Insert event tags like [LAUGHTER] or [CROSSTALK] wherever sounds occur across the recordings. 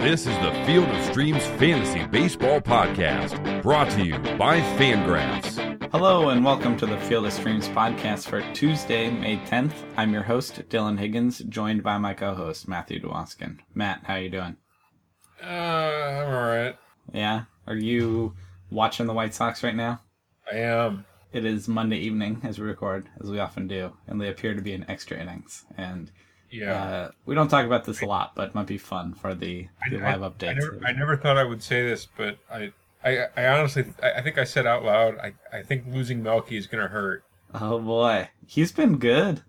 This is the Field of Streams Fantasy Baseball Podcast, brought to you by Fangraphs. Hello and welcome to the Field of Streams podcast for Tuesday, May 10th. I'm your host, Dylan Higgins, joined by my co-host, Matthew Dwoskin. Matt, how are you doing? Uh, I'm alright. Yeah? Are you watching the White Sox right now? I am. It is Monday evening as we record, as we often do, and they appear to be in extra innings. And Yeah. uh, we don't talk about this a lot, but it might be fun for the, the I, live updates. I never, I never thought I would say this, but I, I, I honestly, I, I think I said out loud, I, I think losing Melky is going to hurt. oh boy, he's been good.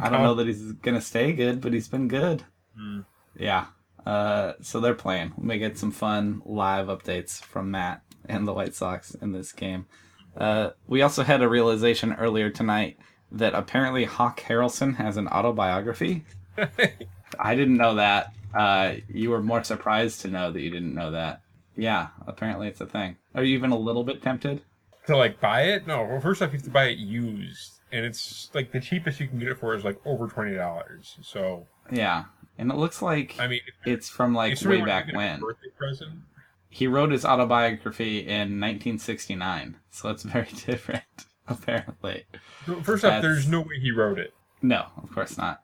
I don't know that he's gonna stay good, but he's been good. Hmm. Yeah. Uh, so they're playing. We may get some fun live updates from Matt and the White Sox in this game. Uh, we also had a realization earlier tonight that apparently Hawk Harrelson has an autobiography. [LAUGHS] I didn't know that. Uh, you were more surprised to know that you didn't know that. Yeah, apparently it's a thing. Are you even a little bit tempted? To like buy it? No. Well, first off, you have to buy it used, and it's like the cheapest you can get it for is like over twenty dollars. So Yeah, and it looks like I mean, it's from like you sort of way back get it as a when. birthday present. He wrote his autobiography in 1969, so it's very [LAUGHS] different, [LAUGHS] apparently. First off, there's no way he wrote it. No, of course not.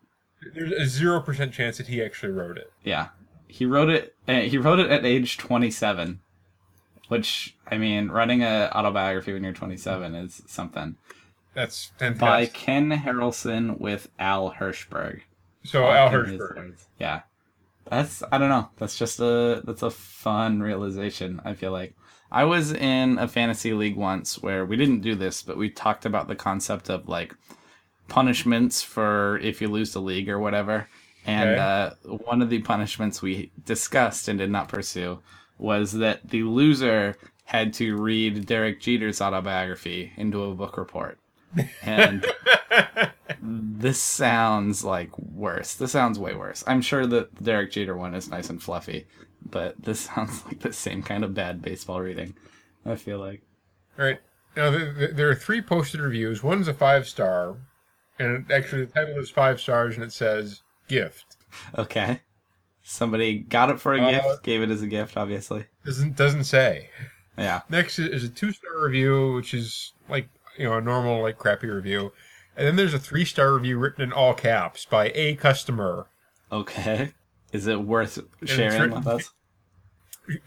There's a zero percent chance that he actually wrote it. Yeah, he wrote it. Uh, he wrote it at age 27, which I mean, writing a autobiography when you're 27 is something. That's By. Ken Harrelson with Al Hirshberg. so Al Hirshberg. Yeah, that's I don't know. That's just a that's a fun realization. I feel like I was in a fantasy league once where we didn't do this, but we talked about the concept of like punishments for if you lose the league or whatever. And Okay. uh, one of the punishments we discussed and did not pursue was that the loser had to read Derek Jeter's autobiography into a book report. And [LAUGHS] this sounds like worse. This sounds way worse. I'm sure that the Derek Jeter one is nice and fluffy, but this [LAUGHS] sounds like the same kind of bad baseball reading. I feel like. All right. Now th- th- there are three posted reviews. One's a five star, and actually the title is five stars, and it says gift. Okay. Somebody got it for a Uh, gift, gave it as a gift, obviously. Doesn't doesn't say. Yeah. Next is a two star review, which is like you know a normal like crappy review, and then there's a three star review written in all caps by a customer. Okay. Is it worth sharing written- with us?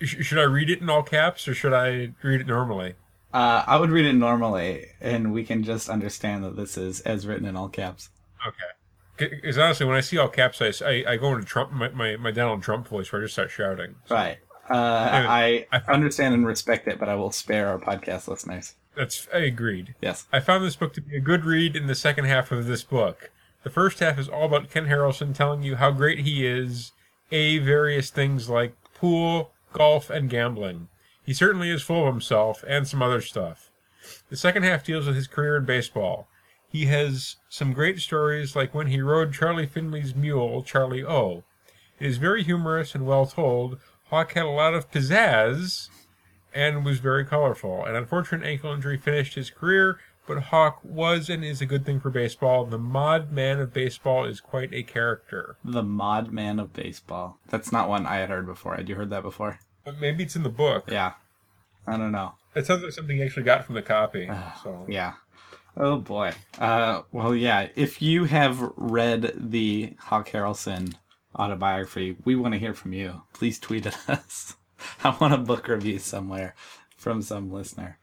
Should I read it in all caps or should I read it normally? Uh, I would read it normally, and we can just understand that this is as written in all caps. Okay. Because honestly, when I see all caps, I, I, go into Trump my, my, my Donald Trump voice where I just start shouting. So Right. Uh, I, I- understand and respect it, but I will spare our podcast listeners. That's I agreed. Yes. I found this book to be a good read in the second half of this book. The first half is all about Ken Harrelson telling you how great he is, a various things like pool, golf, and gambling. He certainly is full of himself and some other stuff. The second half deals with his career in baseball. He has some great stories like when he rode Charlie Finley's mule, Charlie O. It is very humorous and well told. Hawk had a lot of pizzazz and was very colorful. An unfortunate ankle injury finished his career, but Hawk was and is a good thing for baseball. The mod man of baseball is quite a character. The Mod Man of Baseball. That's not one I had heard before. Had you heard that before? But maybe it's in the book. Yeah. I don't know. It sounds like something he actually got from the copy. So Yeah. Oh boy. Uh, well, yeah. If you have read the Hawk Harrelson autobiography, we want to hear from you. Please tweet at [LAUGHS] us. I want a book review somewhere from some listener.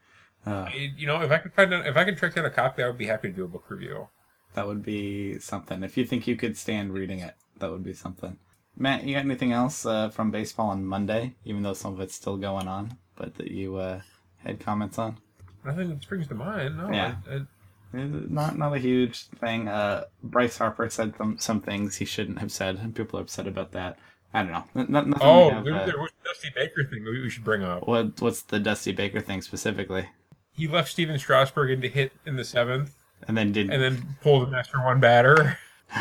Uh, you know, if I could find out, if I could track down a copy, I would be happy to do a book review. that would be something. If you think you could stand reading it, that would be something. Matt, you got anything else uh, from baseball on Monday, even though some of it's still going on, but that you uh, had comments on? Nothing that springs to mind. No. Yeah. I, I, Not not a huge thing. Uh, Bryce Harper said some, some things he shouldn't have said, and people are upset about that. I don't know. N- nothing oh, have, there, uh, there was the Dusty Baker thing we should bring up. what what's the Dusty Baker thing specifically? He left Stephen Strasburg in to hit in the seventh, And then did and then pulled him after one batter. [SIGHS]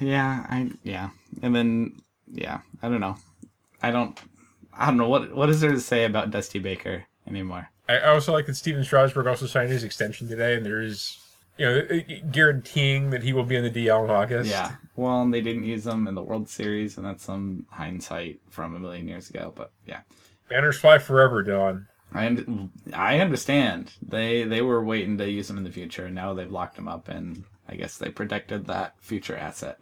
yeah I yeah and then yeah I don't know I don't I don't know what what is there to say about Dusty Baker anymore. I also like that Stephen Strasburg also signed his extension today, and there is you know, guaranteeing that he will be in the DL in August. Yeah. Well, and they didn't use them in the World Series, and that's some hindsight from a million years ago. But yeah, Banners fly forever, Dylan. I I understand. They they were waiting to use them in the future, and now they've locked them up, and I guess they protected that future asset.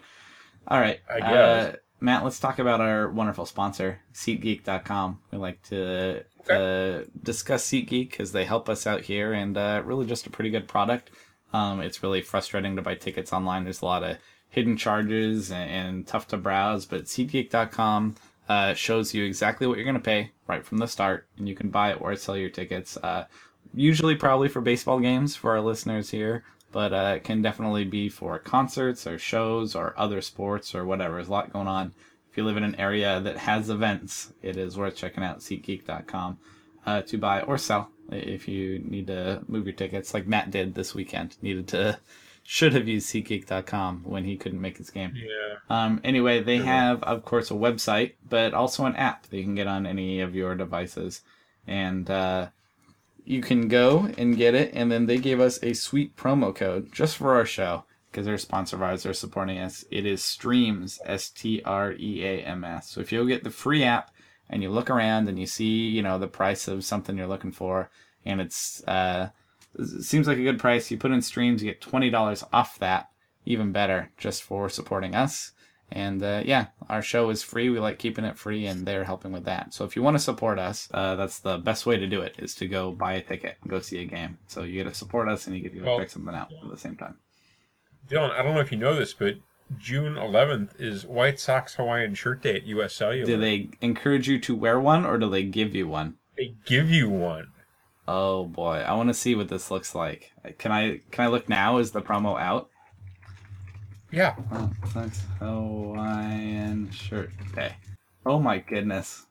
All right, I uh. Matt, let's talk about our wonderful sponsor, SeatGeek.com. We like to uh, discuss SeatGeek because they help us out here, and uh, really just a pretty good product. Um, it's really frustrating to buy tickets online. There's a lot of hidden charges and, and tough to browse, but SeatGeek.com uh, shows you exactly what you're going to pay right from the start, and you can buy or sell your tickets. Uh, usually, probably for baseball games for our listeners here, but uh, it can definitely be for concerts or shows or other sports or whatever. There's a lot going on. If you live in an area that has events, it is worth checking out SeatGeek.com uh, to buy or sell if you need to move your tickets, like Matt did this weekend. Needed to, should have used SeatGeek.com when he couldn't make his game. Yeah. Um, anyway, they have, of course, a website, but also an app that you can get on any of your devices. And uh, you can go and get it, and then they gave us a sweet promo code just for our show because they're sponsor of ours, they're supporting us. It is Streams, S T R E A M S. So if you'll get the free app and you look around and you see, you know, the price of something you're looking for, and it's uh, it seems like a good price, you put in Streams, you get twenty dollars off that, even better, just for supporting us. And uh, yeah, our show is free. We like keeping it free, and they're helping with that. So if you want to support us, uh, that's the best way to do it: is to go buy a ticket and go see a game. So you get to support us, and you get to Well, check something out at the same time. Dylan, I don't know if you know this, but June 11th is White Sox Hawaiian Shirt Day at U.S. Cellular. Do they encourage you to wear one, or do they give you one? They give you one. Oh boy, I want to see what this looks like. Can I can I look now? Is the promo out? Yeah. Oh, that's Hawaiian shirt. Okay. Oh my goodness.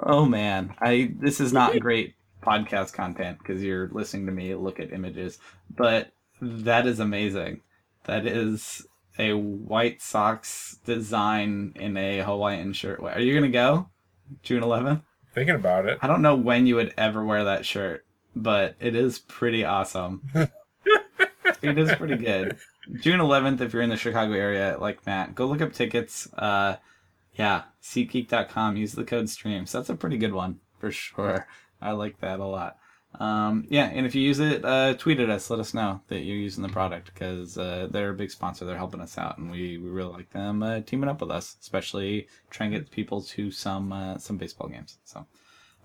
Oh man, I this is not great podcast content because you're listening to me look at images, but that is amazing. That is a White Sox design in a Hawaiian shirt. Are you gonna go June 11th? Thinking about it. I don't know when you would ever wear that shirt, but it is pretty awesome. [LAUGHS] it is pretty good. June 11th, if you're in the Chicago area, like Matt, go look up tickets. Uh, yeah, SeatGeek.com. Use the code STREAMS. That's a pretty good one for sure. I like that a lot. Um, yeah, and if you use it, uh, tweet at us. Let us know that you're using the product because uh, they're a big sponsor. They're helping us out, and we, we really like them uh, teaming up with us, especially trying to get people to some uh, some baseball games. So,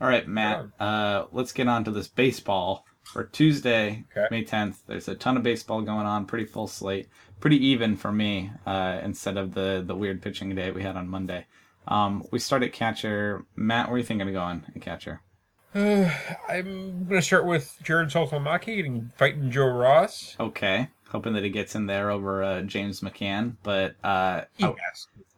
all right, Matt, uh, let's get on to this baseball for Tuesday, Okay. May 10th. There's a ton of baseball going on, pretty full slate, pretty even for me uh, instead of the the weird pitching day we had on Monday. Um, we start at catcher. Matt, where are you thinking of going at catcher? [SIGHS] I'm going to start with Jarrod Saltalamacchia and fighting Joe Ross. Okay, hoping that he gets in there over uh, James McCann, but uh, I,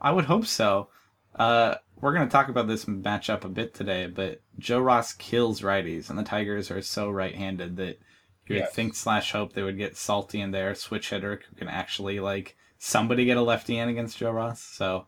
I would hope so. Uh, we're going to talk about this matchup a bit today, but Joe Ross kills righties, and the Tigers are so right-handed that you would Yes. think slash hope they would get salty in there, switch hitter who can actually like somebody get a lefty in against Joe Ross. So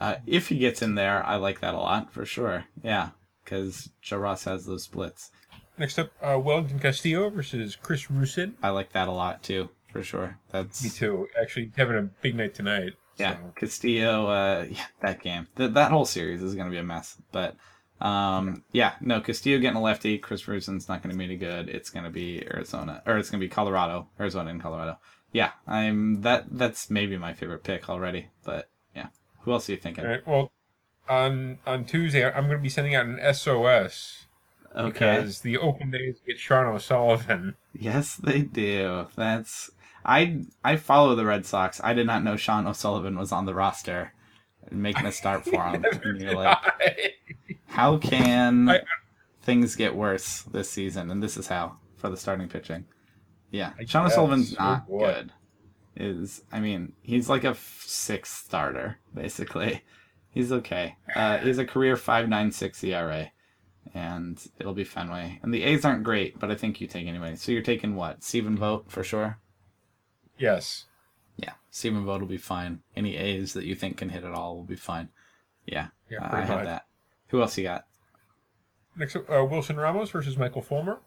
uh, if he gets in there, I like that a lot for sure. Yeah, because Joe Ross has those splits. Next up, uh, Wellington Castillo versus Chris Rusin. I like that a lot too, for sure. That's Me too. Actually, having a big night tonight. Yeah, so. Castillo. Uh, [LAUGHS] yeah, that game. Th- that whole series is going to be a mess. But um, yeah, no, Castillo getting a lefty. Chris Rusin's not going to be any good. It's going to be Arizona, or it's going to be Colorado, Arizona and Colorado. Yeah, I'm that. That's maybe my favorite pick already. But yeah, who else are you thinking? All right. Well, on on Tuesday, I'm going to be sending out an SOS okay. because the open days get Sean O'Sullivan. Yes, they do. That's I. I follow the Red Sox. I did not know Sean O'Sullivan was on the roster, making a start for [LAUGHS] him. And you're like, How can I- things get worse this season? And this is how for the starting pitching. Yeah, I Sean guess. O'Sullivan's Oh, not good. Is I mean he's like a f- sixth starter basically. [LAUGHS] He's okay. Uh, he's a career five nine six ERA, and it'll be Fenway. And the A's aren't great, but I think you take anyway. So you're taking what? Stephen Vogt for sure. Yes. Yeah, Stephen Vogt will be fine. Any A's that you think can hit at all will be fine. Yeah, Yeah, I have that. Who else you got? Next up, uh, Wilson Ramos versus Michael Fulmer.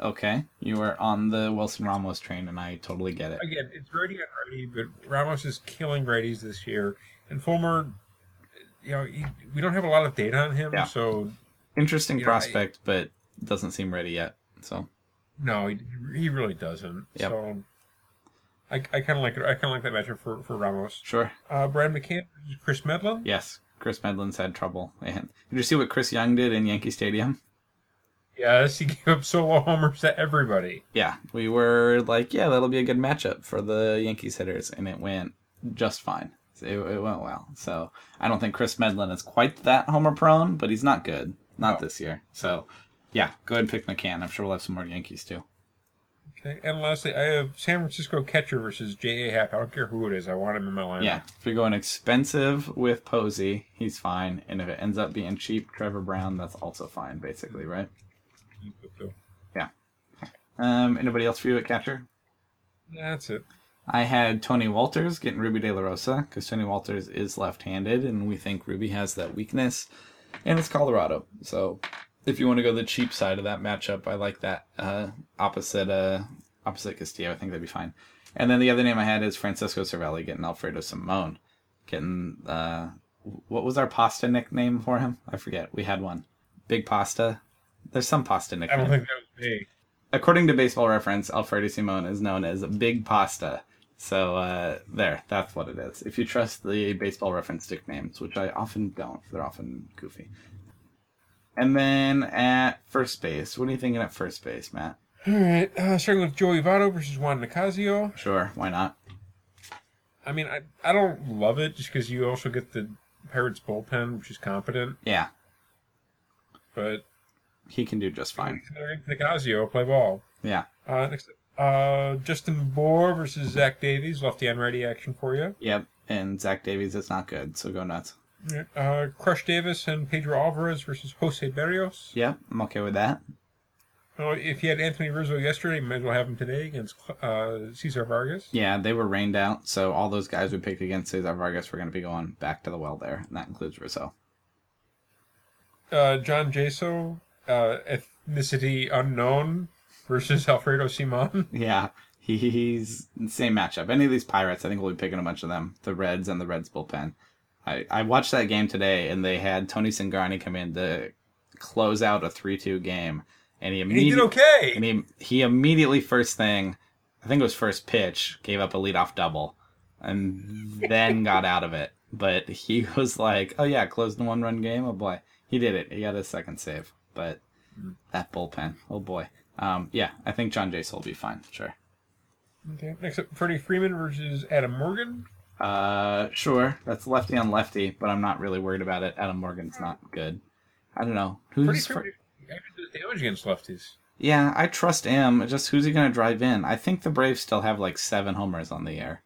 Okay, you are on the Wilson Ramos train, and I totally get it. Again, it's righty on righty, but Ramos is killing righties this year, and Fulmer, you know, he, we don't have a lot of data on him, Yeah. so Interesting You know, I- prospect, but doesn't seem ready yet. So no, he, he really doesn't. Yep. So I, I kind of like it. I kind of like that matchup for, for Ramos. sure, Uh, Brad McCann, Kris Medlen. yes. Kris Medlen's had trouble. And did you see what Chris Young did in Yankee Stadium? Yes, [LAUGHS] he gave up solo homers to everybody. Yeah, we were like, yeah, that'll be a good matchup for the Yankees hitters, and it went just fine. It, it went well. So I don't think Kris Medlen is quite that homer prone, but he's not good. Not No. this year. So yeah, go ahead and pick McCann. I'm sure we'll have some more Yankees too. Okay, and lastly, I have San Francisco catcher versus J.A. Happ. I don't care who it is. I want him in my lineup. Yeah, if you're going expensive with Posey, he's fine. And if it ends up being cheap, Trevor Brown, that's also fine, basically, right? Yeah. Um, anybody else for you at catcher? That's it. I had Tony Wolters getting Rubby De La Rosa because Tony Wolters is left-handed, and we think Rubby has that weakness, and it's Colorado. So, if you want to go the cheap side of that matchup, I like that uh, opposite uh, opposite Castillo. I think that'd be fine. And then the other name I had is Francisco Cervelli getting Alfredo Simon, getting uh, what was our pasta nickname for him? I forget. We had one. Big Pasta. There's some pasta nickname. I don't think that was me. According to Baseball Reference, Alfredo Simon is known as Big Pasta. So uh, there, that's what it is. If you trust the Baseball Reference nicknames, which I often don't, they're often goofy. And then at first base, what are you thinking at first base, Matt? All right, uh, starting with Joey Votto versus Juan Nicasio. Sure, why not? I mean, I I don't love it just because you also get the Pirates bullpen, which is competent, Yeah, but he can do just fine. Nicasio play ball. Yeah, Uh, next, uh, Justin Bour versus Zach Davies, lefty on righty action for you. yep. And Zach Davies is not good, so go nuts. Uh, Crush Davis and Pedro Alvarez versus Jose Berrios. Yeah, I'm okay with that. Well, if you had Anthony Rizzo yesterday, you might as well have him today against uh, Cesar Vargas. Yeah, they were rained out, so all those guys we picked against Cesar Vargas were going to be going back to the well there, and that includes Rizzo. Uh, John Jaso, uh, ethnicity unknown versus [LAUGHS] Alfredo Simon. [LAUGHS] Yeah, he, he's same matchup. Any of these Pirates, I think we'll be picking a bunch of them. The Reds and the Reds bullpen. I, I watched that game today, and they had Tony Cingrani come in to close out a three-two game, and he And he did immediately okay. and he he immediately first thing, I think it was first pitch, gave up a leadoff double, and then [LAUGHS] got out of it. But he was like, "Oh yeah, closed the one-run game. Oh boy, he did it. He got his second save." But that bullpen, oh boy. Um, yeah, I think John Jace will be fine. Sure. Okay. Next up, Freddie Freeman versus Adam Morgan. Uh, sure. That's lefty on lefty, but I'm not really worried about it. Adam Morgan's not good. I don't know who's. Freeman actually does damage against lefties. Yeah, I trust him. Just who's he going to drive in? I think the Braves still have like seven homers on the year.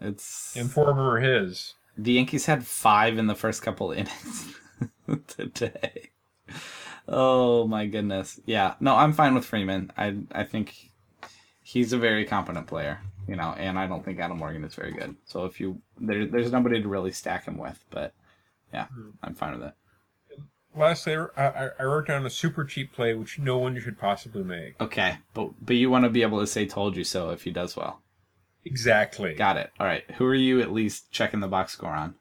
It's And four of them are his. the Yankees had five in the first couple [LAUGHS] innings today. Oh my goodness. Yeah. No, I'm fine with Freeman. I I think he's a very competent player, you know, and I don't think Adam Morgan is very good. So if you there, there's nobody to really stack him with, but yeah, I'm fine with it. Lastly, I, I- I wrote down a super cheap play which no one should possibly make. Okay, but but you want to be able to say "told you so" if he does well. Exactly. Got it. All right. Who are you at least checking the box score on?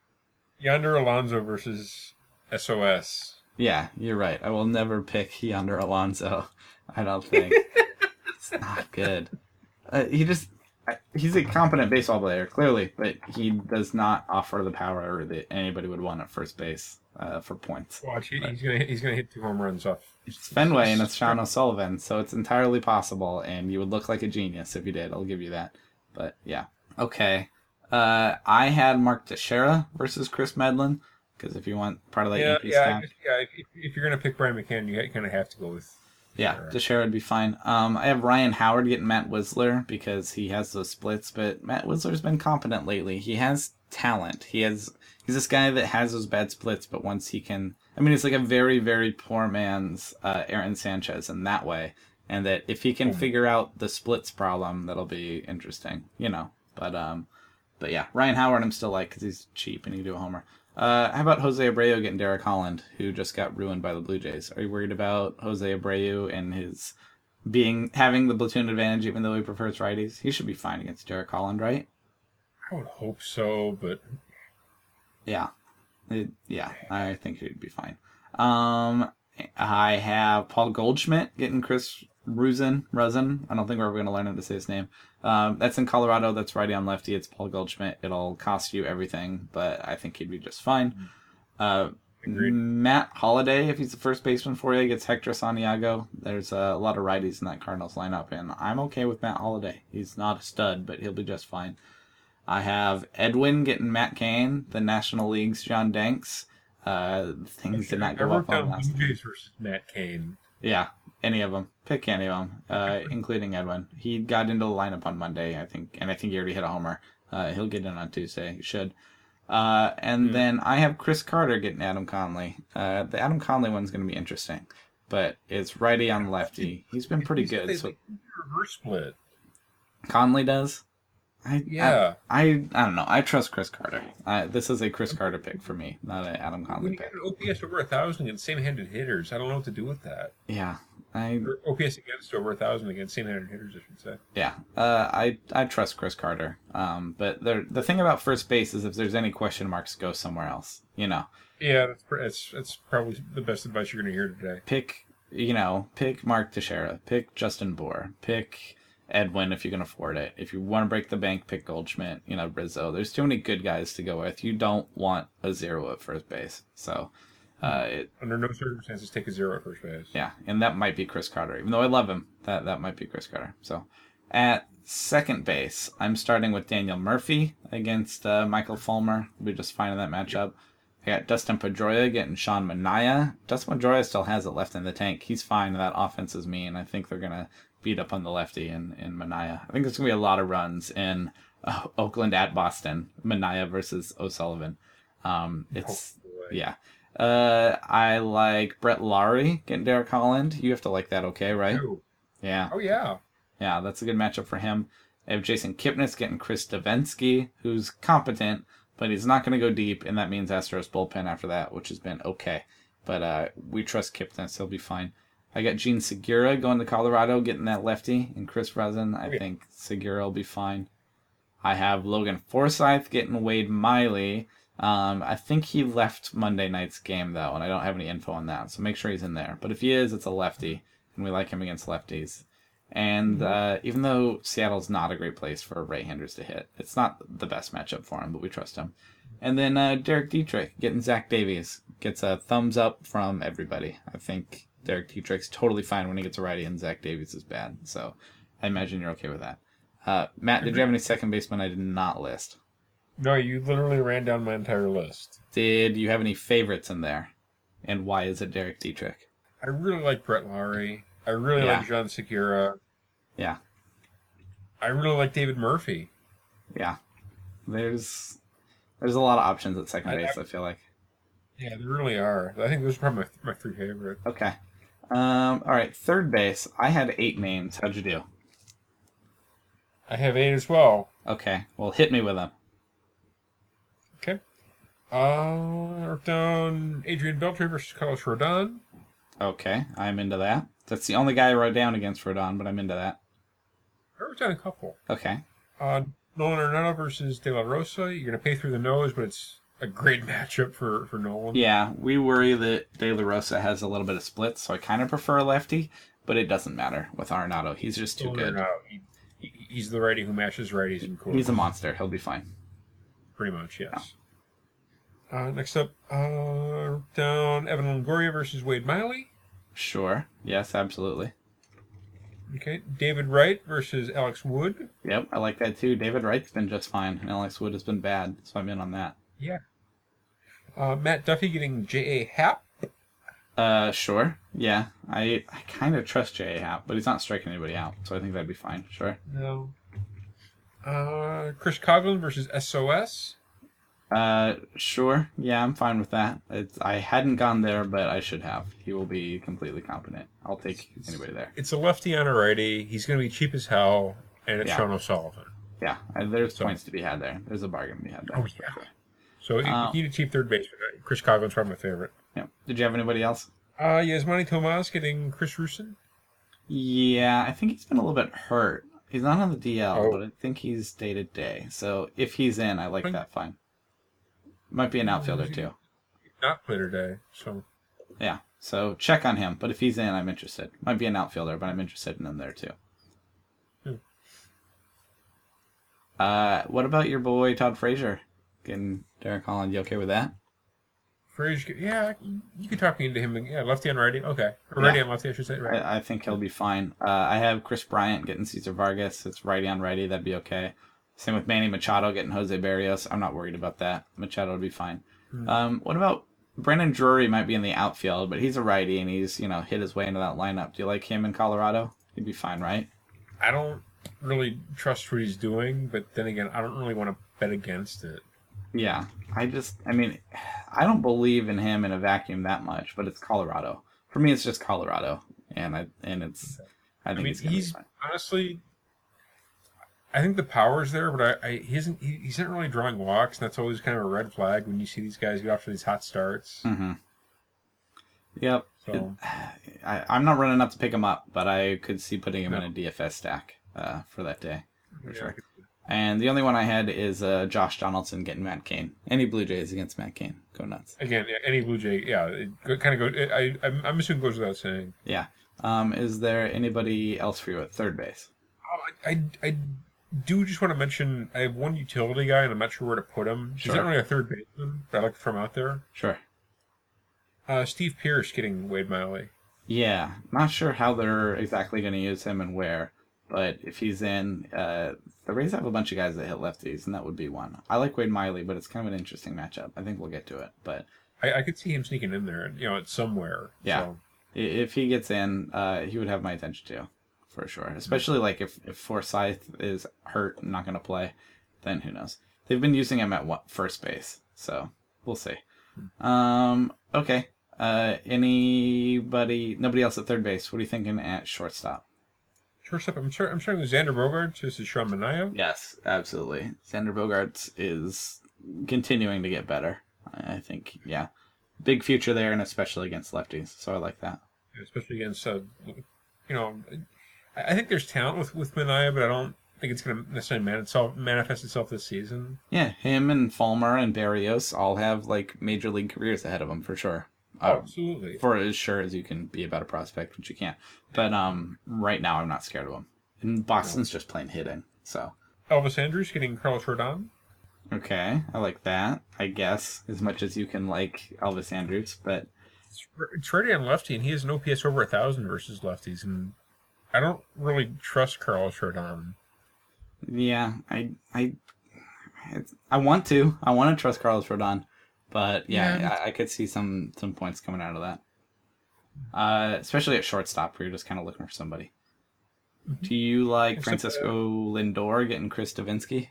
Yonder Alonso versus SOS. Yeah, you're right. I will never pick Yonder Alonso. I don't think [LAUGHS] it's not good. Uh, he just he's a competent baseball player, clearly, but he does not offer the power that anybody would want at first base uh, for points. Watch, he, he's gonna he's gonna hit two home runs off. It's Fenway and it's Sean O'Sullivan, so it's entirely possible, and you would look like a genius if you did. I'll give you that. But yeah, okay. Uh, I had Mark Teixeira versus Kris Medlen because if you want part of that Yeah, yeah, I stack- guess- yeah. If, if you're gonna pick Brian McCann, you kind of have to go with. Yeah, Sure. Teixeira would be fine. Um, I have Ryan Howard getting Matt Wisler because he has those splits, but Matt Wisler's been competent lately. He has talent. He has he's this guy that has those bad splits, but once he can, I mean, it's like a very very poor man's uh, Aaron Sanchez in that way, and that if he can figure out the splits problem, that'll be interesting, you know. But um, but yeah, Ryan Howard I'm still like because he's cheap and he can do a homer. Uh, how about Jose Abreu getting Derek Holland, who just got ruined by the Blue Jays? Are you worried about Jose Abreu and his being having the platoon advantage, even though he prefers righties. He should be fine against Derek Holland, right? I would hope so, but Yeah, It- yeah, I think he'd be fine. Um, I have Paul Goldschmidt getting Chris Rusin. Rusin. I don't think we're ever going to learn how to say his name. Um, that's in Colorado. That's righty on lefty. It's Paul Goldschmidt. It'll cost you everything, but I think he'd be just fine. Uh, Matt Holliday, if he's the first baseman for you, gets Hector Santiago. There's a lot of righties in that Cardinals lineup, and I'm okay with Matt Holliday. He's not a stud, but he'll be just fine. I have Edwin getting Matt Cain, the National League's John Danks. Uh, things did not go up on last. Versus Matt Cain. Yeah, any of them. Pick any of them, uh, including Edwin. He got into the lineup on Monday, I think, and I think he already hit a homer. Uh, he'll get in on Tuesday. He should. Uh, and then I have Chris Carter getting Adam Conley. Uh, the Adam Conley one's going to be interesting, but it's righty on lefty. He's been pretty good. So reverse split. Conley does. I, Yeah. I, I I don't know. I trust Chris Carter. I, this is a Chris Carter pick for me, not an Adam When Conley you pick. get an OPS over a thousand against same-handed hitters, I don't know what to do with that. Yeah, I Or OPS against over a thousand against same-handed hitters, I should say. Yeah, uh, I I trust Chris Carter. Um, but the the thing about first base is if there's any question marks, go somewhere else. You know, Yeah, that's that's, that's probably the best advice you're going to hear today. pick you know pick Mark Teixeira, pick Justin Bour, pick Edwin if you can afford it. If you want to break the bank, pick Goldschmidt. You know Rizzo. There's too many good guys to go with. You don't want a zero at first base. So, uh, it, Under no circumstances, take a zero at first base. Yeah, and that might be Chris Carter. Even though I love him, that that might be Chris Carter. So, at second base, I'm starting with Daniel Murphy against uh, Michael Fulmer. We'll be just fine in that matchup. I got Dustin Pedroia getting Sean Manaea. Dustin Pedroia still has it left in the tank. He's fine. That offense is mean. I think they're gonna beat up on the lefty in in Manaea. I think there's gonna be a lot of runs in uh, Oakland at Boston. Manaya versus O'Sullivan. Um, it's Hopefully. yeah. Uh, I like Brett Lawrie getting Derek Holland. You have to like that, okay, right? Yeah, Oh, yeah. yeah, that's a good matchup for him. I have Jason Kipnis getting Chris Devenski, who's competent, but he's not going to go deep, and that means Astros bullpen after that, which has been okay. But uh, we trust Kipnis; he'll be fine. I got Jean Segura going to Colorado, getting that lefty, and Chris Rusin. I Yeah. think Segura will be fine. I have Logan Forsythe getting Wade Miley. Um, I think he left Monday night's game though, and I don't have any info on that, so make sure he's in there. But if he is, it's a lefty, and we like him against lefties. And uh, even though Seattle's not a great place for right-handers to hit, it's not the best matchup for him, but we trust him. And then uh, Derek Dietrich getting Zach Davies gets a thumbs up from everybody. I think Derek Dietrich's totally fine when he gets a righty, and Zach Davies is bad. So I imagine you're okay with that. Uh, Matt, did you have any second baseman I did not list? No, you literally ran down my entire list. Did you have any favorites in there? And why is it Derek Dietrich? I really like Brett Lawrie. I really Yeah. like John Segura. Yeah, I really like David Murphy. yeah. There's there's a lot of options at second I- base. I feel like. Yeah, there really are. I think those are probably my, my three favorites. Okay. Um. All right. Third base. I had eight names. How'd you do? I have eight as well. Okay. Well, hit me with them. Okay. Uh, I wrote down Adrian Beltre versus Carlos Rodon. Okay. I'm into that. That's the only guy I wrote down against Rodon, but I'm into that. I wrote down a couple. Okay. Uh, Nolan Arenado versus De La Rosa. You're going to pay through the nose, but it's a great matchup for, for Nolan. Yeah, we worry that De La Rosa has a little bit of splits, so I kind of prefer a lefty, but it doesn't matter with Arenado. He's just too Nolan good. He, he- he's the righty who matches righties in court. He's a monster. He'll be fine. Pretty much, yes. Uh, next up, uh, down Evan Longoria versus Wade Miley. Sure. Yes, absolutely. Okay, David Wright versus Alex Wood. Yep, I like that too. David Wright's been just fine, and Alex Wood has been bad, so I'm in on that. Yeah. Uh, Matt Duffy getting J.A. Happ. Uh, sure. Yeah, I I kind of trust J.A. Happ, but he's not striking anybody out, so I think that'd be fine. Sure. No. Uh, Chris Coghlan versus SOS. Uh, sure. Yeah, I'm fine with that. It's I hadn't gone there, but I should have. He will be completely competent. I'll take anybody there. It's a lefty on a righty. He's going to be cheap as hell, and it's Yeah. Sean O'Sullivan. Yeah, and there's So- points to be had there. There's a bargain to be had there. Oh, yeah. So Uh, you need a cheap third baseman. Uh, Chris Coghlan's probably my favorite. Yeah. Did you have anybody else? Uh, Yasmany Tomas getting Chris Rusin. Yeah, I think he's been a little bit hurt. He's not on the DL, Oh. but I think he's day to day. So if he's in, I like Fine. that fine. Might be an outfielder too. Not play today, so Yeah. So check on him. But if he's in, I'm interested. Might be an outfielder, but I'm interested in him there too. Hmm. Uh, what about your boy Todd Frazier? Getting Derek Holland, you okay with that? Frazier. Yeah, you, could talk me into him. Yeah, lefty and righty. Okay, or righty Yeah. and lefty, I should say. Right. I, I think he'll be fine. Uh, I have Kris Bryant getting Cesar Vargas. It's righty on righty. That'd be okay. Same with Manny Machado getting Jose Berrios. I'm not worried about that. Machado would be fine. Um, what about Brandon Drury? Might be in the outfield, but he's a righty and he's you know hit his way into that lineup. Do you like him in Colorado? He'd be fine, right? I don't really trust what he's doing, but then again, I don't really want to bet against it. Yeah, I just, I mean, I don't believe in him in a vacuum that much, but it's Colorado. For me, it's just Colorado, and I and it's, I I mean, it's gonna he's honestly. I think the power's there, but I, I he isn't he, he's not really drawing walks, and that's always kind of a red flag when you see these guys get off to these hot starts. Mm-hmm. Yep. So I, I'm not running up to pick him up, but I could see putting him in a DFS stack uh, for that day. For yeah, sure. I could- And the only one I had is uh, Josh Donaldson getting Matt Cain. Any Blue Jays against Matt Cain. Go nuts. again, yeah, any Blue Jay, yeah, it kind of go. I, I'm, I'm assuming goes without saying. Yeah. Um, is there anybody else for you at third base? Oh, I, I, I do just want to mention I have one utility guy, and I'm not sure where to put him. He's Sure. not really a third baseman, but I like to throw him out there. Sure. Uh, Steve Pearce getting Wade Miley. Yeah. Not sure how they're exactly going to use him and where, but if he's in, uh, the Rays have a bunch of guys that hit lefties, and that would be one. I like Wade Miley, but it's kind of an interesting matchup. I think we'll get to it, but I, I could see him sneaking in there, you know, at somewhere. Yeah. So, If he gets in, uh, he would have my attention too, for sure. Especially like if if Forsythe is hurt and not going to play, then who knows? They've been using him at what first base, so we'll see. Um, okay. Uh, anybody? Nobody else at third base. What are you thinking at shortstop? Shortstop, I'm sure I'm starting with Xander Bogaerts. This is Sean Manaea. Yes, absolutely. Xander Bogaerts is continuing to get better. I think, yeah, big future there, and especially against lefties. So I like that. especially against uh, you know, I think there's talent with with Manaea, but I don't think it's going to necessarily man itself, manifest itself this season. Yeah, him and Fulmer and Berrios all have like major league careers ahead of them for sure. Oh, Uh, absolutely. for as sure as you can be about a prospect, which you can't. But um, right now I'm not scared of him. And Boston's just plain hitting. So Elvis Andrus getting Carlos Rodon. okay, I like that. I guess as much as you can like Elvis Andrus, but It's, it's righty and lefty, and he has an OPS over a thousand versus lefties, and I don't really trust Carlos Rodon. yeah, I I I want to. I want to trust Carlos Rodon, but yeah, Yeah. I, I could see some some points coming out of that. Uh, especially at shortstop, where you're just kind of looking for somebody. Do you like Except, Francisco Lindor getting Chris Devenski?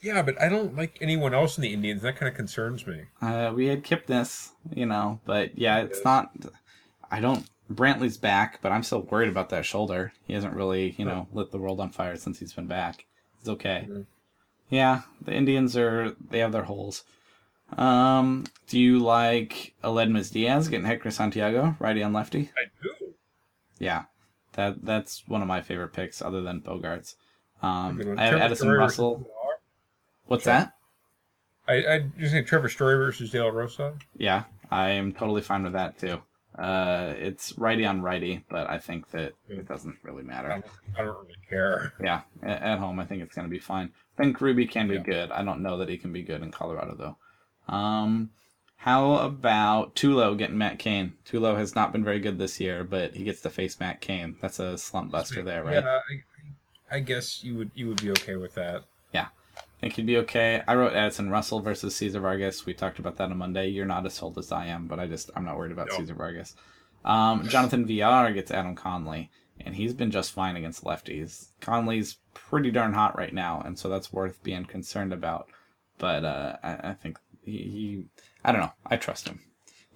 Yeah, but I don't like anyone else in the Indians. That kind of concerns me. Uh, we had Kipnis, you know, but yeah, it's not. I don't. Brantley's back, but I'm still worried about that shoulder. He hasn't really, you know, lit the world on fire since he's been back. He's okay. Mhm. Yeah, the Indians are. They have their holes. Um, do you like Aledmys Diaz getting Hector Santiago, righty on lefty? I do. Yeah, that that's one of my favorite picks, other than Bogaerts. Um, I have Trevor Edison Story Russell. What's Sure. that? I I just think Trevor Story versus Dale Rosa. Yeah, I am totally fine with that too. Uh, it's righty on righty, but I think that it doesn't really I matter. don't, I don't really care. Yeah, a- at home, I think it's going to be fine. I think Rubby can be Yeah. good. I don't know that he can be good in Colorado though. Um, how about Tulo getting Matt Cain? Tulo has not been very good this year, but he gets to face Matt Cain. That's a slump buster there, right? Yeah, I, I guess you would you would be okay with that. Yeah, I think he'd be okay. I wrote Addison Russell versus Cesar Vargas. We talked about that on Monday. You're not as sold as I am, but I just I'm not worried about No. Cesar Vargas. Um, Jonathan Villar gets Adam Conley, and he's been just fine against lefties. Conley's pretty darn hot right now, and so that's worth being concerned about. But uh, I, I think he, he, I don't know. I trust him.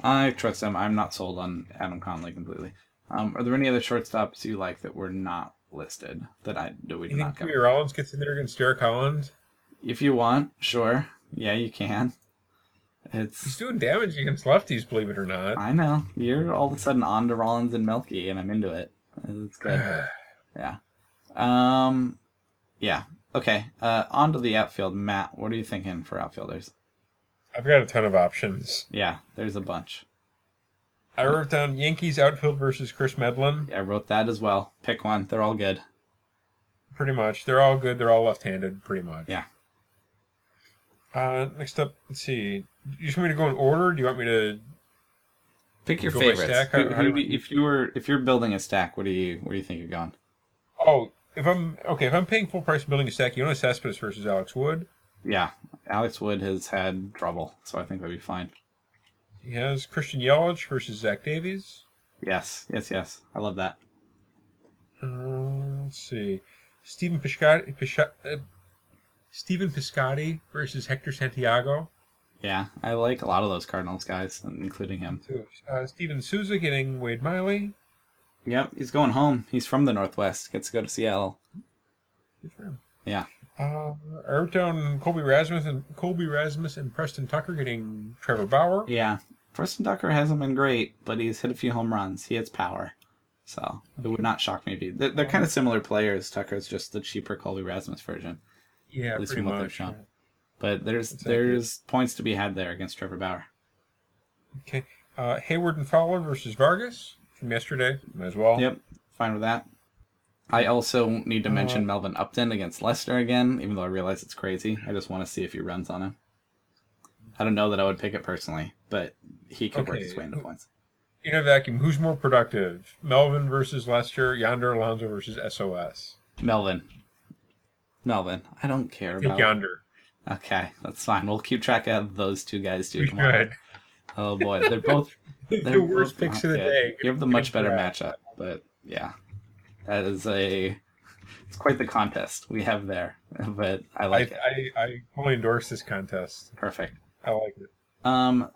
I trust him. I'm not sold on Adam Conley completely. Um, are there any other shortstops you like that were not listed that I that we did You not think cover? Jimmy Rollins gets in there against Derek Holland? If you want, sure. Yeah, you can. It's He's doing damage against lefties, believe it or not. I know. You're all of a sudden on to Rollins and Melky, and I'm into it. It's good. [SIGHS] yeah. Um. Yeah. Okay. Uh. On to the outfield, Matt. What are you thinking for outfielders? I've got a ton of options. Yeah, there's a bunch. I wrote down Yankees outfield versus Kris Medlen. I wrote that as well. Pick one. They're all good. Pretty much. They're all good. They're all left-handed, pretty much. Yeah. Uh, next up, let's see. You just want me to go in order? Do you want me to? Pick your favorites. stack? Who- How- who do do you- you- if you were if you're building a stack, what do you where do you think you're going? Oh, if I'm okay, if I'm paying full price building a stack, you Yoenis Cespedes versus Alex Wood. Yeah, Alex Wood has had trouble, so I think that'd be fine. He has Christian Yelich versus Zach Davies. Yes, yes, yes. I love that. Uh, let's see. Stephen Piscotty, uh, Stephen Piscotty versus Hector Santiago. Yeah, I like a lot of those Cardinals guys, including him. Uh, Steven Souza getting Wade Miley. Yep, he's going home. He's from the Northwest. Gets to go to Seattle. Good for him. Yeah. Uh, wrote Colby Rasmus and Colby Rasmus and Preston Tucker getting Trevor Bauer. Yeah. Preston Tucker hasn't been great, but he's hit a few home runs. He hits power. So it would not shock me if. They're, they're kind of similar players. Tucker's just the cheaper Colby Rasmus version. Yeah, At least pretty from what they've shown. But there's That's there's points to be had there against Trevor Bauer. Okay. Uh, Heyward and Fowler versus Vargas from yesterday. As well. Yep, fine with that. I also need to uh, mention Melvin Upton against Lester again, even though I realize it's crazy. I just want to see if he runs on him. I don't know that I would pick it personally, but he could work his way into points. In a vacuum, who's more productive? Melvin versus Lester, Yonder Alonso versus SOS. Melvin. Melvin. I don't care Take about. Yonder. Okay, that's fine. We'll keep track of those two guys too tomorrow. Oh boy, they're both [LAUGHS] they're the worst both picks of the good. day. You have the much better matchup, but yeah, that is a it's quite the contest we have there. [LAUGHS] But I I, like it. I, I fully endorse this contest. Perfect. I like it. Um,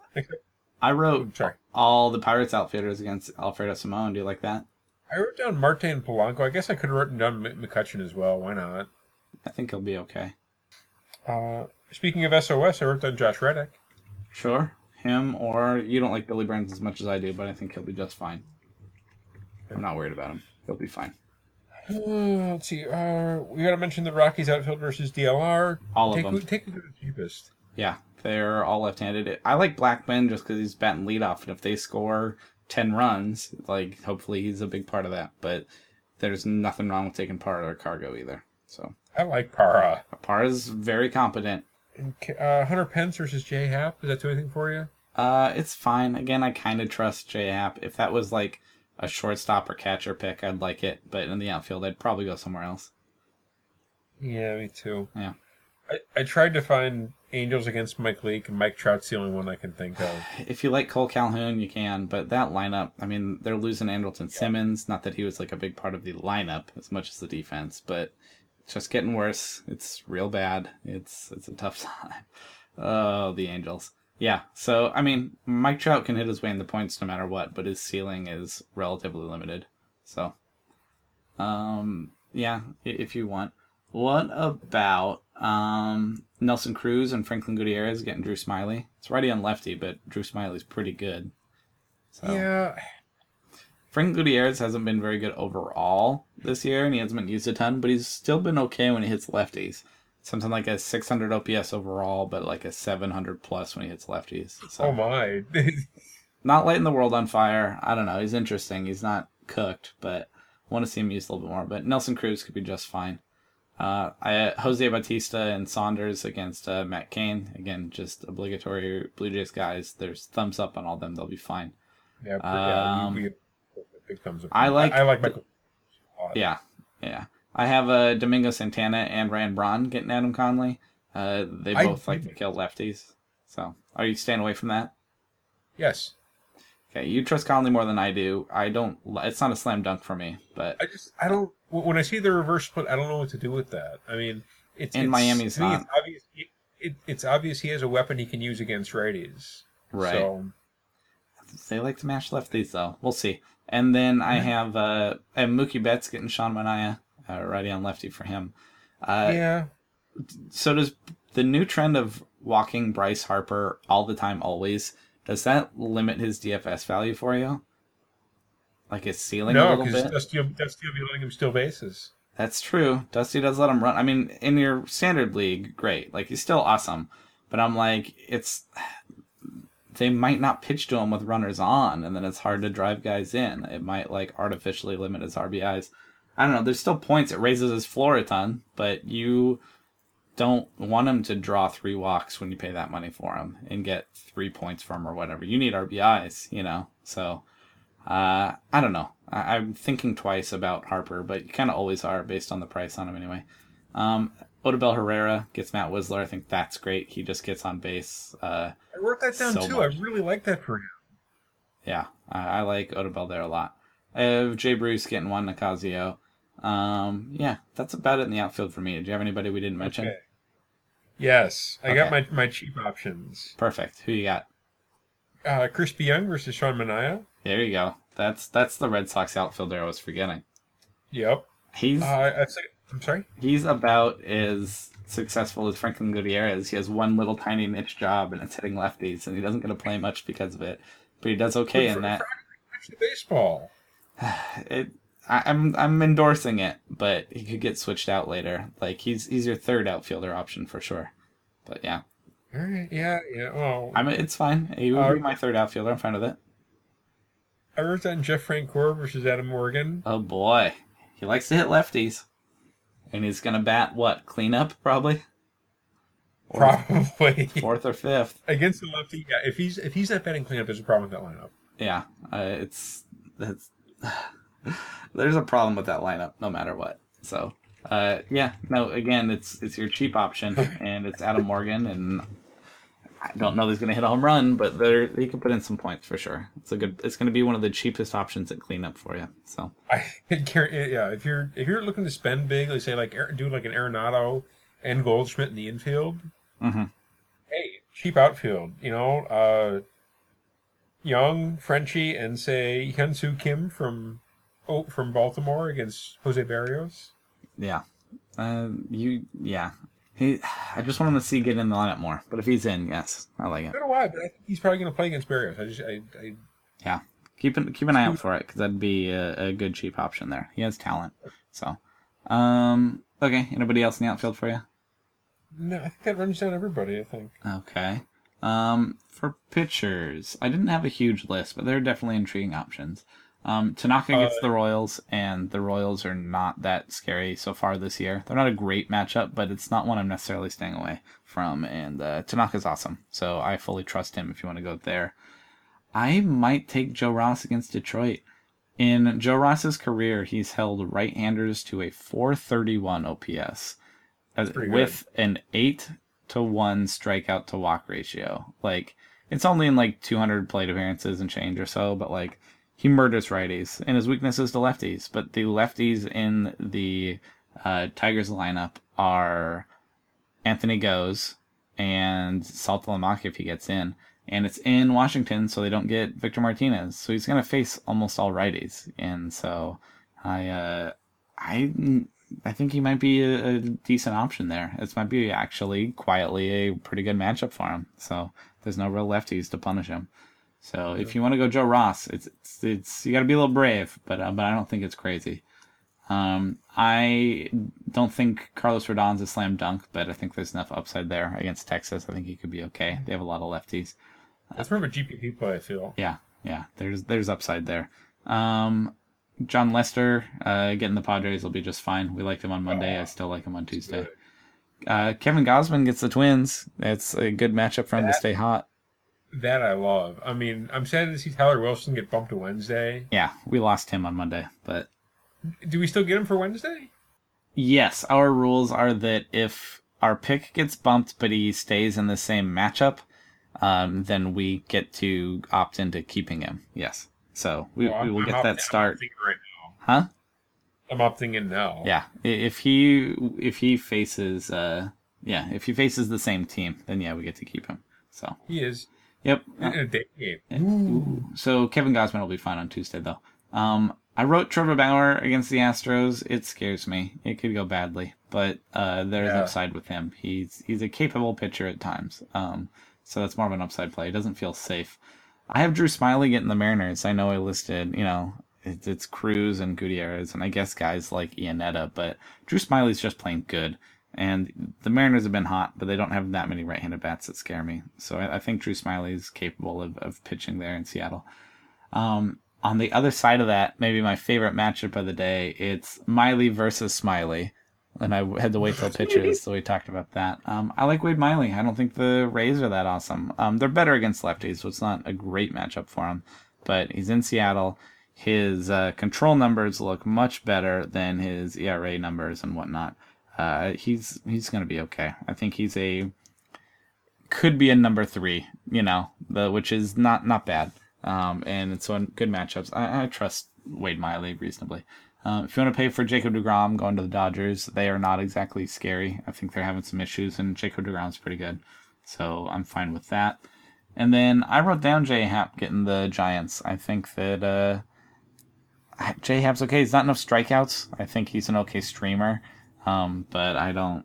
I wrote Sorry. all the Pirates outfielders against Alfredo Simon. Do you like that? I wrote down Marte and Polanco. I guess I could have written down McCutchen as well. Why not? I think he'll be okay. Uh, speaking of SOS, I wrote down Josh Reddick. Sure, him or you don't like Billy Burns as much as I do, but I think he'll be just fine. I'm not worried about him. He'll be fine. Uh, let's see. Uh, we got to mention the Rockies outfield versus DLR. All of them. who- Take who's the cheapest. Yeah, they're all left-handed. I like Blackmon just because he's batting leadoff, and if they score ten runs, like hopefully he's a big part of that. But there's nothing wrong with taking Parra or Cargo either. So I like Parra. Parra's very competent. And, uh, Hunter Pence versus Jay Happ. Does that do anything for you? Uh, it's fine. Again, I kind of trust J Happ. If that was like a shortstop or catcher pick, I'd like it. But in the outfield, I'd probably go somewhere else. Yeah, me too. Yeah. I, I tried to find Angels against Mike Leake, and Mike Trout's the only one I can think of. If you like Cole Calhoun, you can. But that lineup, I mean, they're losing Andrelton Simmons. Not that he was like a big part of the lineup as much as the defense, but it's just getting worse. It's real bad. It's it's a tough [LAUGHS] time. Oh, the Angels. Yeah. So I mean, Mike Trout can hit his way in the points no matter what, but his ceiling is relatively limited. So, um, yeah, if you want. What about um, Nelson Cruz and Franklin Gutierrez getting Drew Smyly? It's righty and lefty, but Drew Smyly's pretty good. So Yeah, Franklin Gutierrez hasn't been very good overall this year, and he hasn't been used a ton, but he's still been okay when he hits lefties. Something like a 600 OPS overall, but like a 700 plus when he hits lefties. So oh my. [LAUGHS] not lighting the world on fire. I don't know. He's interesting. He's not cooked, but I want to see him used a little bit more. But Nelson Cruz could be just fine. Uh, I, Jose Bautista and Saunders against uh, Matt Cain. Again, just obligatory Blue Jays guys. There's thumbs up on all them. They'll be fine. yeah, yeah Um, we, we, big thumbs up. I like I, like the- Michael. Yeah, yeah. I have uh, Domingo Santana and Ryan Braun getting Adam Conley. Uh, they I- both like to kill lefties. So, are you staying away from that? Yes, Okay, you trust Conley more than I do. I don't. It's not a slam dunk for me, but I just I don't. When I see the reverse split, I don't know what to do with that. I mean, it's in Miami's not. It's obvious. It, it, it's obvious he has a weapon he can use against righties. Right. So they like to mash lefties, though. We'll see. And then I have uh, I have Mookie Betts getting Sean Manaea, uh, righty on lefty for him. Uh, yeah, So does the new trend of walking Bryce Harper all the time, always? Does that limit his DFS value for you? like his ceiling a No, because. Dusty, Dusty will be letting him steal bases. That's true. Dusty does let him run. I mean, in your standard league, great. Like he's still awesome. But I'm like, it's they might not pitch to him with runners on, and then it's hard to drive guys in. It might like artificially limit his RBIs. I don't know. There's still points. It raises his floor a ton, but you don't want him to draw three walks when you pay that money for him and get three points from or whatever. You need RBIs, you know. So uh, I don't know. I- I'm thinking twice about Harper, but you kind of always are based on the price on him anyway. Um, Odubel Herrera gets Matt Wisler. I think that's great. He just gets on base. Uh, I wrote that down So too. much. I really like that for him. yeah, I, I like Odubel there a lot. I have Jay Bruce getting one Nicasio. Um, yeah, that's about it in the outfield for me. Do you have anybody we didn't mention? Okay. Yes, I got my my cheap options. Perfect. Who you got? Uh, Chris Young versus Sean Manaea. There you go. That's that's the Red Sox outfielder I was forgetting. Yep. He's Uh, I'm sorry. he's about as successful as Franklin Gutierrez. He has one little tiny niche job, and it's hitting lefties, and he doesn't get to play much because of it. But he does okay For- in that. for baseball. [SIGHS] It, I, I'm I'm endorsing it, but he could get switched out later. Like he's he's your third outfielder option for sure. But yeah, All right. Yeah. Yeah. Well, I mean it's fine. He would Uh, be my third outfielder. I'm fine with it. I wrote down Jeff Francoeur versus Adam Morgan. Oh boy, he likes to hit lefties, and he's gonna bat what cleanup probably. Or Probably [LAUGHS] fourth or fifth. against the lefty. Yeah. If he's if he's not batting cleanup, there's a problem with that lineup. Yeah, uh, it's that's [LAUGHS] there's a problem with that lineup no matter what. So uh, yeah, no, again, it's it's your cheap option, [LAUGHS] and it's Adam Morgan, and I don't know he's going to hit a home run, but there he can put in some points for sure. It's a good. It's going to be one of the cheapest options at cleanup for you. So I [LAUGHS] yeah. If you're if you're looking to spend big, like say like do like an Arenado and Goldschmidt in the infield. Mm-hmm. Hey, cheap outfield. You know, uh, Young, Frenchie, and say Hyunsoo Kim from oh from Baltimore against Jose Berrios. yeah, uh, you yeah. He, I just want him to see get in the lineup more. But if he's in, yes, I like it. I don't know why, but I think he's probably going to play against Berrios. I just I, I Yeah, keep an keep an eye out for it because that'd be a, a good cheap option there. He has talent. So, um, okay. Anybody else in the outfield for you? no, I think that runs down everybody. I think. Okay. Um, for pitchers, I didn't have a huge list, but there are definitely intriguing options. Um, Tanaka gets Uh, the Royals, and the Royals are not that scary so far this year. They're not a great matchup, but it's not one I'm necessarily staying away from. And uh, Tanaka's awesome, so I fully trust him if you want to go there. I might take Joe Ross against Detroit. In Joe Ross's career, he's held right-handers to a 431 OPS uh, pretty with an 8 to 1 strikeout to walk ratio. Like it's only in like 200 plate appearances and change or so, but like he murders righties and his weakness is to lefties. But the lefties in the uh, Tigers lineup are Anthony Gose and Saltalamacchia if he gets in. And it's in Washington, so they don't get Victor Martinez. So he's going to face almost all righties. And so I, uh, I, I think he might be a, a decent option there. This might be actually quietly a pretty good matchup for him. So there's no real lefties to punish him. So if you want to go Joe Ross, it's it's, it's you got to be a little brave, but uh, but I don't think it's crazy. Um, I don't think Carlos Rodon's a slam dunk, but I think there's enough upside there against Texas. I think he could be okay. They have a lot of lefties. That's more of a GPP play. I feel. Yeah, yeah. There's there's upside there. Um, Jon Lester uh, getting the Padres will be just fine. We liked him on Monday. I still like him on Tuesday. Uh, Kevin Gausman gets the Twins. It's a good matchup for him to stay hot. That I love. I mean, I'm sad to see Tyler Wilson get bumped to Wednesday. Yeah, we lost him on Monday, but Do we still get him for Wednesday? yes, our rules are that if our pick gets bumped but he stays in the same matchup, um, then we get to opt into keeping him. Yes, so we, Well, we will I'm get that I'm start, right now. huh? I'm opting in now. Yeah, if he if he faces uh yeah if he faces the same team, then yeah we get to keep him. So He is yep. in a day So Kevin Gausman will be fine on Tuesday though. Um, I wrote Trevor Bauer against the Astros. It scares me. It could go badly, but uh, there's Yeah. upside with him. He's he's a capable pitcher at times. Um, so that's more of an upside play. It doesn't feel safe. I have Drew Smyly getting the Mariners. I know I listed, you know, it's, it's Cruz and Gutierrez, and I guess guys like Iannetta, but Drew Smyly's just playing good. And the Mariners have been hot, but they don't have that many right-handed bats that scare me. So I, I think Drew Smyly is capable of, of pitching there in Seattle. Um, on the other side of that, maybe my favorite matchup of the day, it's Miley versus Smyly. And I had to wait till pitches, so we talked about that. Um, I like Wade Miley. I don't think the Rays are that awesome. Um, they're better against lefties, so it's not a great matchup for him. But he's in Seattle. His uh, control numbers look much better than his ERA numbers and whatnot uh, he's he's gonna be okay. I think he's a could be a number three, you know, the which is not not bad. Um, and so in good matchups, I, I trust Wade Miley reasonably. Um, if you want to pay for Jacob Degrom going to the Dodgers, they are not exactly scary. I think they're having some issues, and Jacob Degrom's pretty good, so I'm fine with that. And then I wrote down J Happ getting the Giants. I think that uh, J Happ's okay. He's not enough strikeouts. I think he's an okay streamer. Um, but I don't.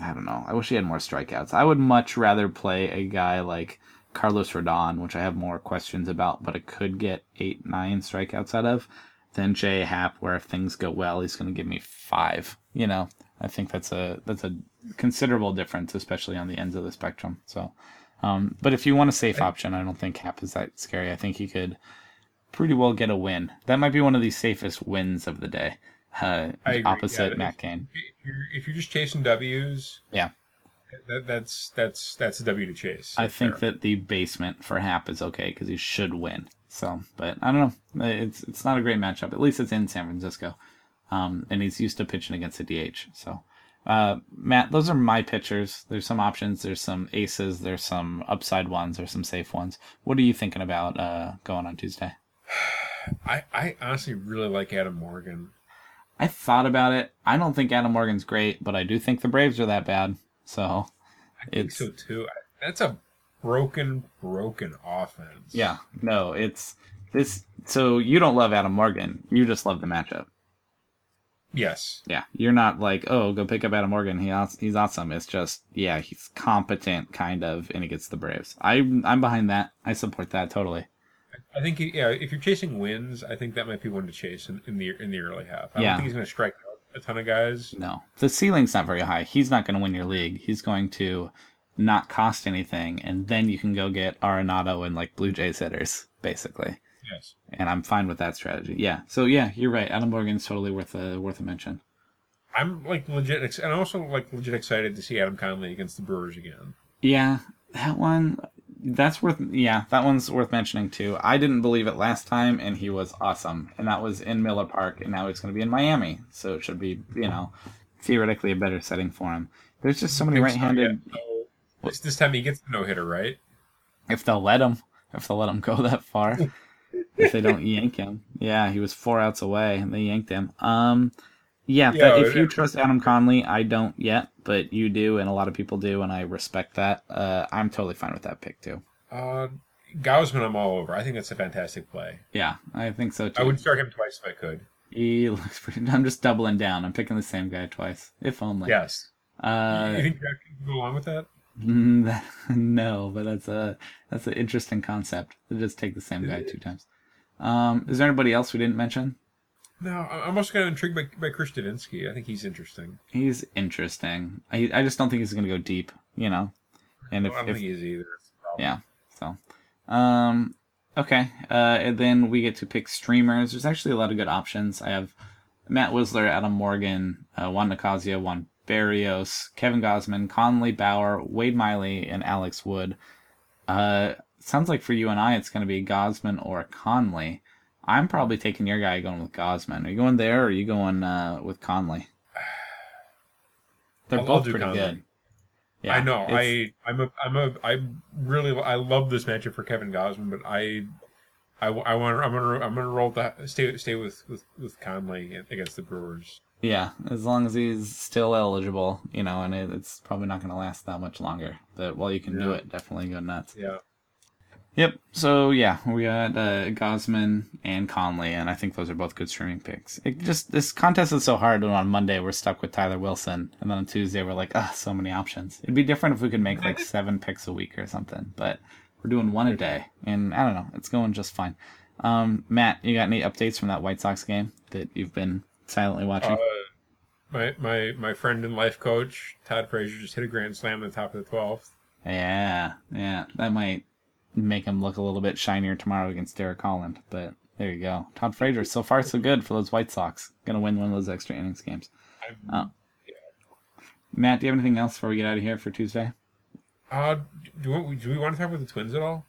I don't know. I wish he had more strikeouts. I would much rather play a guy like Carlos Rodon, which I have more questions about, but I could get eight, nine strikeouts out of, than Jay Happ, where if things go well, he's going to give me five. You know, I think that's a that's a considerable difference, especially on the ends of the spectrum. So, um, but if you want a safe option, I don't think Happ is that scary. I think he could pretty well get a win. That might be one of the safest wins of the day uh, opposite yeah, Matt Cain. If you're, if you're just chasing W's, yeah, that, that's that's that's a W to chase. I think that the basement for Happ is okay because he should win. So, but I don't know. It's it's not a great matchup. At least it's in San Francisco, um, and he's used to pitching against a DH. So, uh, Matt, those are my pitchers. There's some options. There's some aces. There's some upside ones. There's some safe ones. What are you thinking about uh, going on Tuesday? [SIGHS] I I honestly really like Adam Morgan. I thought about it. I don't think Adam Morgan's great, but I do think the Braves are that bad. So I think so too. That's a broken, broken offense. Yeah, no, it's this. So you don't love Adam Morgan. You just love the matchup. Yes. Yeah, you're not like, oh, go pick up Adam Morgan. He he's awesome. It's just, yeah, he's competent, kind of, and he gets the Braves. I I'm behind that. I support that totally. I think yeah, if you're chasing wins, I think that might be one to chase in, in the in the early half. I yeah. don't think he's going to strike out a ton of guys. No, the ceiling's not very high. He's not going to win your league. He's going to not cost anything, and then you can go get Arenado and like Blue Jays hitters, basically. Yes. And I'm fine with that strategy. Yeah. So yeah, you're right. Adam Morgan's totally worth a worth a mention. I'm like legit, and I'm also like legit excited to see Adam Conley against the Brewers again. Yeah, that one that's worth yeah that one's worth mentioning too. I didn't believe it last time and he was awesome. And that was in miller park and now he's going to be in miami. So it should be you know theoretically a better setting for him. There's just so many right-handed so, this time he gets the no-hitter right? If they'll let him if they'll let him go that far. [LAUGHS] If they don't yank him. Yeah he was four outs away and they yanked him. Um yeah, yeah if you trust Adam Conley, I don't yet, but you do, and a lot of people do, and I respect that. Uh, I'm totally fine with that pick too. Uh, Gausman, I'm all over. I think that's a fantastic play. Yeah, I think so too. I would start him twice if I could. He [LAUGHS] looks pretty. I'm just doubling down. I'm picking the same guy twice, if only. Yes. Uh, you think Jack can go along with that? [LAUGHS] no, but that's a that's an interesting concept to just take the same guy two times. Um, is there anybody else we didn't mention? No, I'm also kind of intrigued by, by Chris Devenski. I think he's interesting. He's interesting. I I just don't think he's going to go deep, you know. And if, well, I don't if, think he's either. Yeah. So, um, okay. Uh, and then we get to pick streamers. There's actually a lot of good options. I have Matt Wisler, Adam Morgan, uh, Juan Nicasio, Juan Berrios, Kevin Gausman, Conley Bauer, Wade Miley, and Alex Wood. Uh, sounds like for you and I, it's going to be Gausman or Conley. I'm probably taking your guy going with Gausman. Are you going there or are you going uh, with Conley? They're I'll, both I'll pretty Conley. good. Yeah, I know. I I'm a I'm a I really I love this matchup for Kevin Gausman, but I I, I want I'm gonna I'm gonna roll that stay stay with with with Conley against the Brewers. Yeah, as long as he's still eligible, you know, and it, it's probably not going to last that much longer. But while you can yeah. do it, definitely go nuts. Yeah. Yep. So yeah, we got uh, Gausman and Conley, and I think those are both good streaming picks. It just this contest is so hard when on Monday we're stuck with Tyler Wilson, and then on Tuesday we're like, ah, so many options. It'd be different if we could make like seven picks a week or something, but we're doing one a day, and I don't know, it's going just fine. Um, Matt, you got any updates from that White Sox game that you've been silently watching? Uh, my my my friend and life coach Todd Frazier just hit a grand slam at the top of the twelfth. yeah, yeah, that might make him look a little bit shinier tomorrow against Derek Holland. But there you go. Todd Frazier, so far so good for those White Sox. Gonna win one of those extra innings games. I'm- Matt, do you have anything else before we get out of here for Tuesday? Uh, do we, do we want to talk about the Twins at all?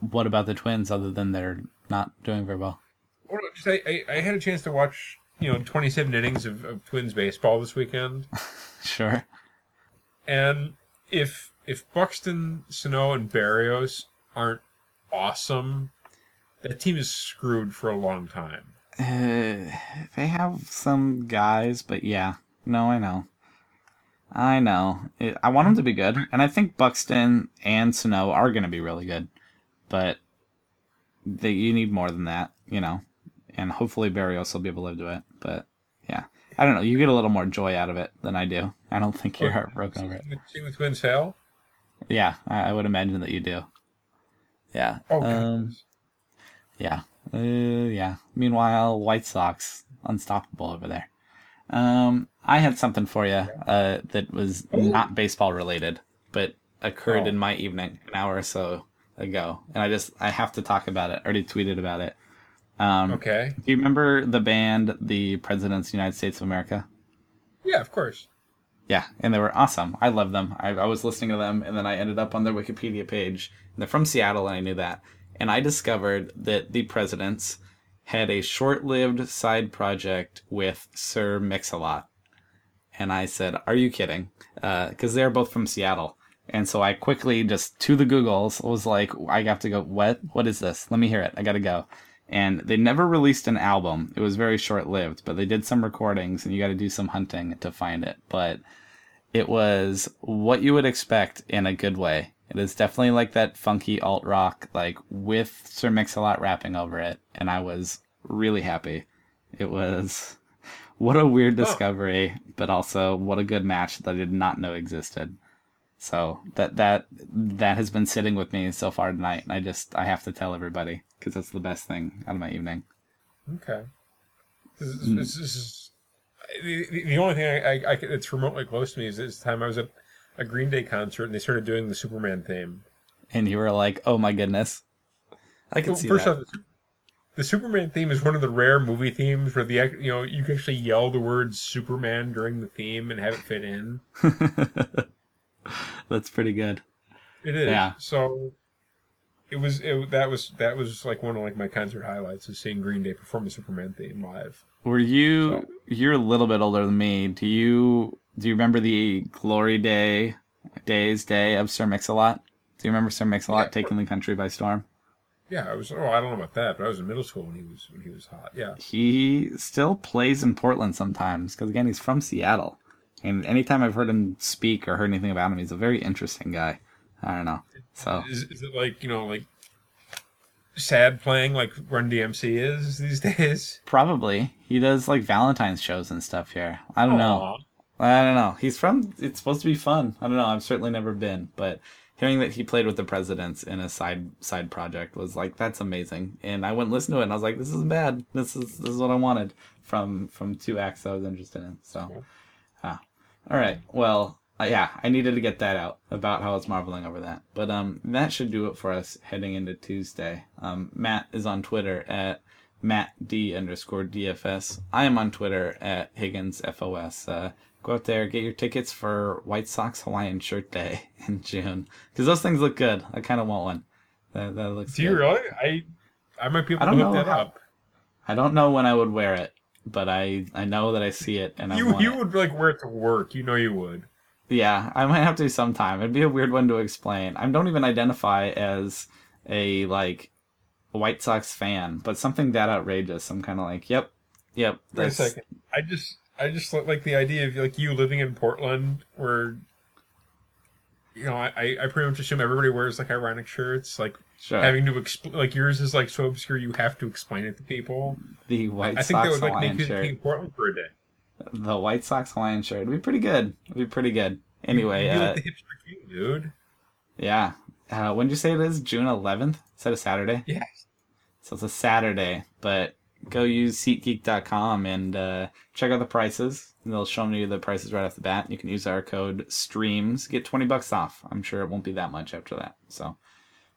What about the Twins other than they're not doing very well? Or just I, I, I had a chance to watch you know 27 innings of, of Twins baseball this weekend, [LAUGHS] Sure. and if if Buxton, Sano, and Berrios aren't awesome, that team is screwed for a long time. Uh, they have some guys, but yeah. No, I know. I know. It, I want them to be good, and I think Buxton and Sano are going to be really good, but they, you need more than that, you know. And hopefully Berrios will be able to do it, but yeah. I don't know. You get a little more joy out of it than I do. I don't think you're heartbroken over it. The Twins fail. Yeah, I, I would imagine that you do. Yeah. God. Um, yeah. Uh, yeah. Meanwhile, White Sox unstoppable over there. Um, I had something for you uh, that was not baseball related, but occurred Oh. in my evening an hour or so ago, and I just I have to talk about it. I already tweeted about it. Um, Okay. Do you remember the band, the Presidents of the United States of America? Yeah, of course. Yeah, and they were awesome. I love them. I, I was listening to them, and then I ended up on their Wikipedia page. They're from Seattle, and I knew that. And I discovered that the Presidents had a short-lived side project with Sir Mix-a-Lot. And I said, "Are you kidding?" Uh, because they're both from Seattle. And so I quickly just to the Googles was like, I have to go. What? What is this? Let me hear it. I gotta go. And they never released an album. It was very short lived, but they did some recordings, and you got to do some hunting to find it. But it was what you would expect in a good way. It is definitely like that funky alt rock, like with Sir Mix-a-Lot rapping over it, and I was really happy. It was [LAUGHS] what a weird oh. discovery, but also what a good match that I did not know existed. So that that that has been sitting with me so far tonight, and I just I have to tell everybody because that's the best thing out of my evening. Okay. Mm. This is, this is the, the the only thing I, I, I that's remotely close to me is this time I was at a Green Day concert and they started doing the Superman theme. And you were like, "Oh my goodness!" I can Well, see First that. off, the Superman theme is one of the rare movie themes where the you know you can actually yell the word Superman during the theme and have it fit in. [LAUGHS] [LAUGHS] That's pretty good. It is. Yeah. So it was it, that was that was like one of like my concert highlights is seeing Green Day perform the Superman theme live. Were you? You're a little bit older than me. Do you? Do you remember the Glory Day, Days Day of Sir Mix-a-Lot? Do you remember Sir Mix-a-Lot Yeah. taking the country by storm? Yeah, I was. Oh, I don't know about that, but I was in middle school when he was when he was hot. Yeah. He still plays in Portland sometimes because again he's from Seattle, and anytime I've heard him speak or heard anything about him, he's a very interesting guy. I don't know. So Is, is it like you know like sad playing like Run DMC is these [LAUGHS] days? probably he does like Valentine's shows and stuff here. I don't know. I don't know. He's from. It's supposed to be fun. I don't know. I've certainly never been, but hearing that he played with the presidents in a side side project was like that's amazing. And I went and listened to it, and I was like, this isn't bad. This is this is what I wanted from from two acts I was interested in. So, all right. Well, uh, yeah, I needed to get that out about how I was marveling over that. But um, that should do it for us heading into Tuesday. Um, Matt is on Twitter at Matt D underscore DFS. I am on Twitter at Higgins FOS. Uh, go out there, get your tickets for White Sox Hawaiian Shirt Day [LAUGHS] in June because those things look good. I kind of want one. That, that looks. Do you really? I I might be able to know that how- up. I don't know when I would wear it, but I I know that I see it and I You want you would like wear it to work. You know you would. Yeah, I might have to sometime. It'd be a weird one to explain. I don't even identify as a like White Sox fan, but something that outrageous. I'm kind of like, yep, yep. Wait a second. I just I just li- like the idea of like you living in Portland where you know, I- I pretty much assume everybody wears like ironic shirts, like sure. having to explain, like yours is like so obscure you have to explain it to people. the White Sox I think that would like Hawaiian make you shirt. think Portland for a day. The White Sox Hawaiian shirt. It'd be pretty good. It'd be pretty good. Anyway, you uh, like the hipster king, dude. yeah. Uh, when did you say it is? June 11th? Is that a Saturday? Yes. So it's a Saturday, but go use SeatGeek.com and uh, check out the prices. They'll show you the prices right off the bat. You can use our code STREAMS, get 20 bucks off. I'm sure it won't be that much after that. So,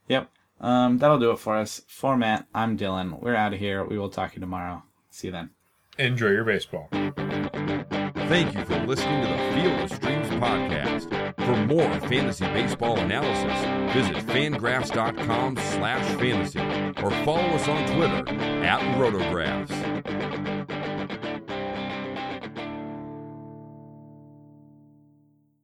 yep. Um, that'll do it for us. For Matt, I'm Dylan. We're out of here. We will talk to you tomorrow. See you then. Enjoy your baseball. Thank you for listening to the Field of Streams podcast. For more fantasy baseball analysis, visit fangraphs.com slash fantasy or follow us on Twitter at rotographs.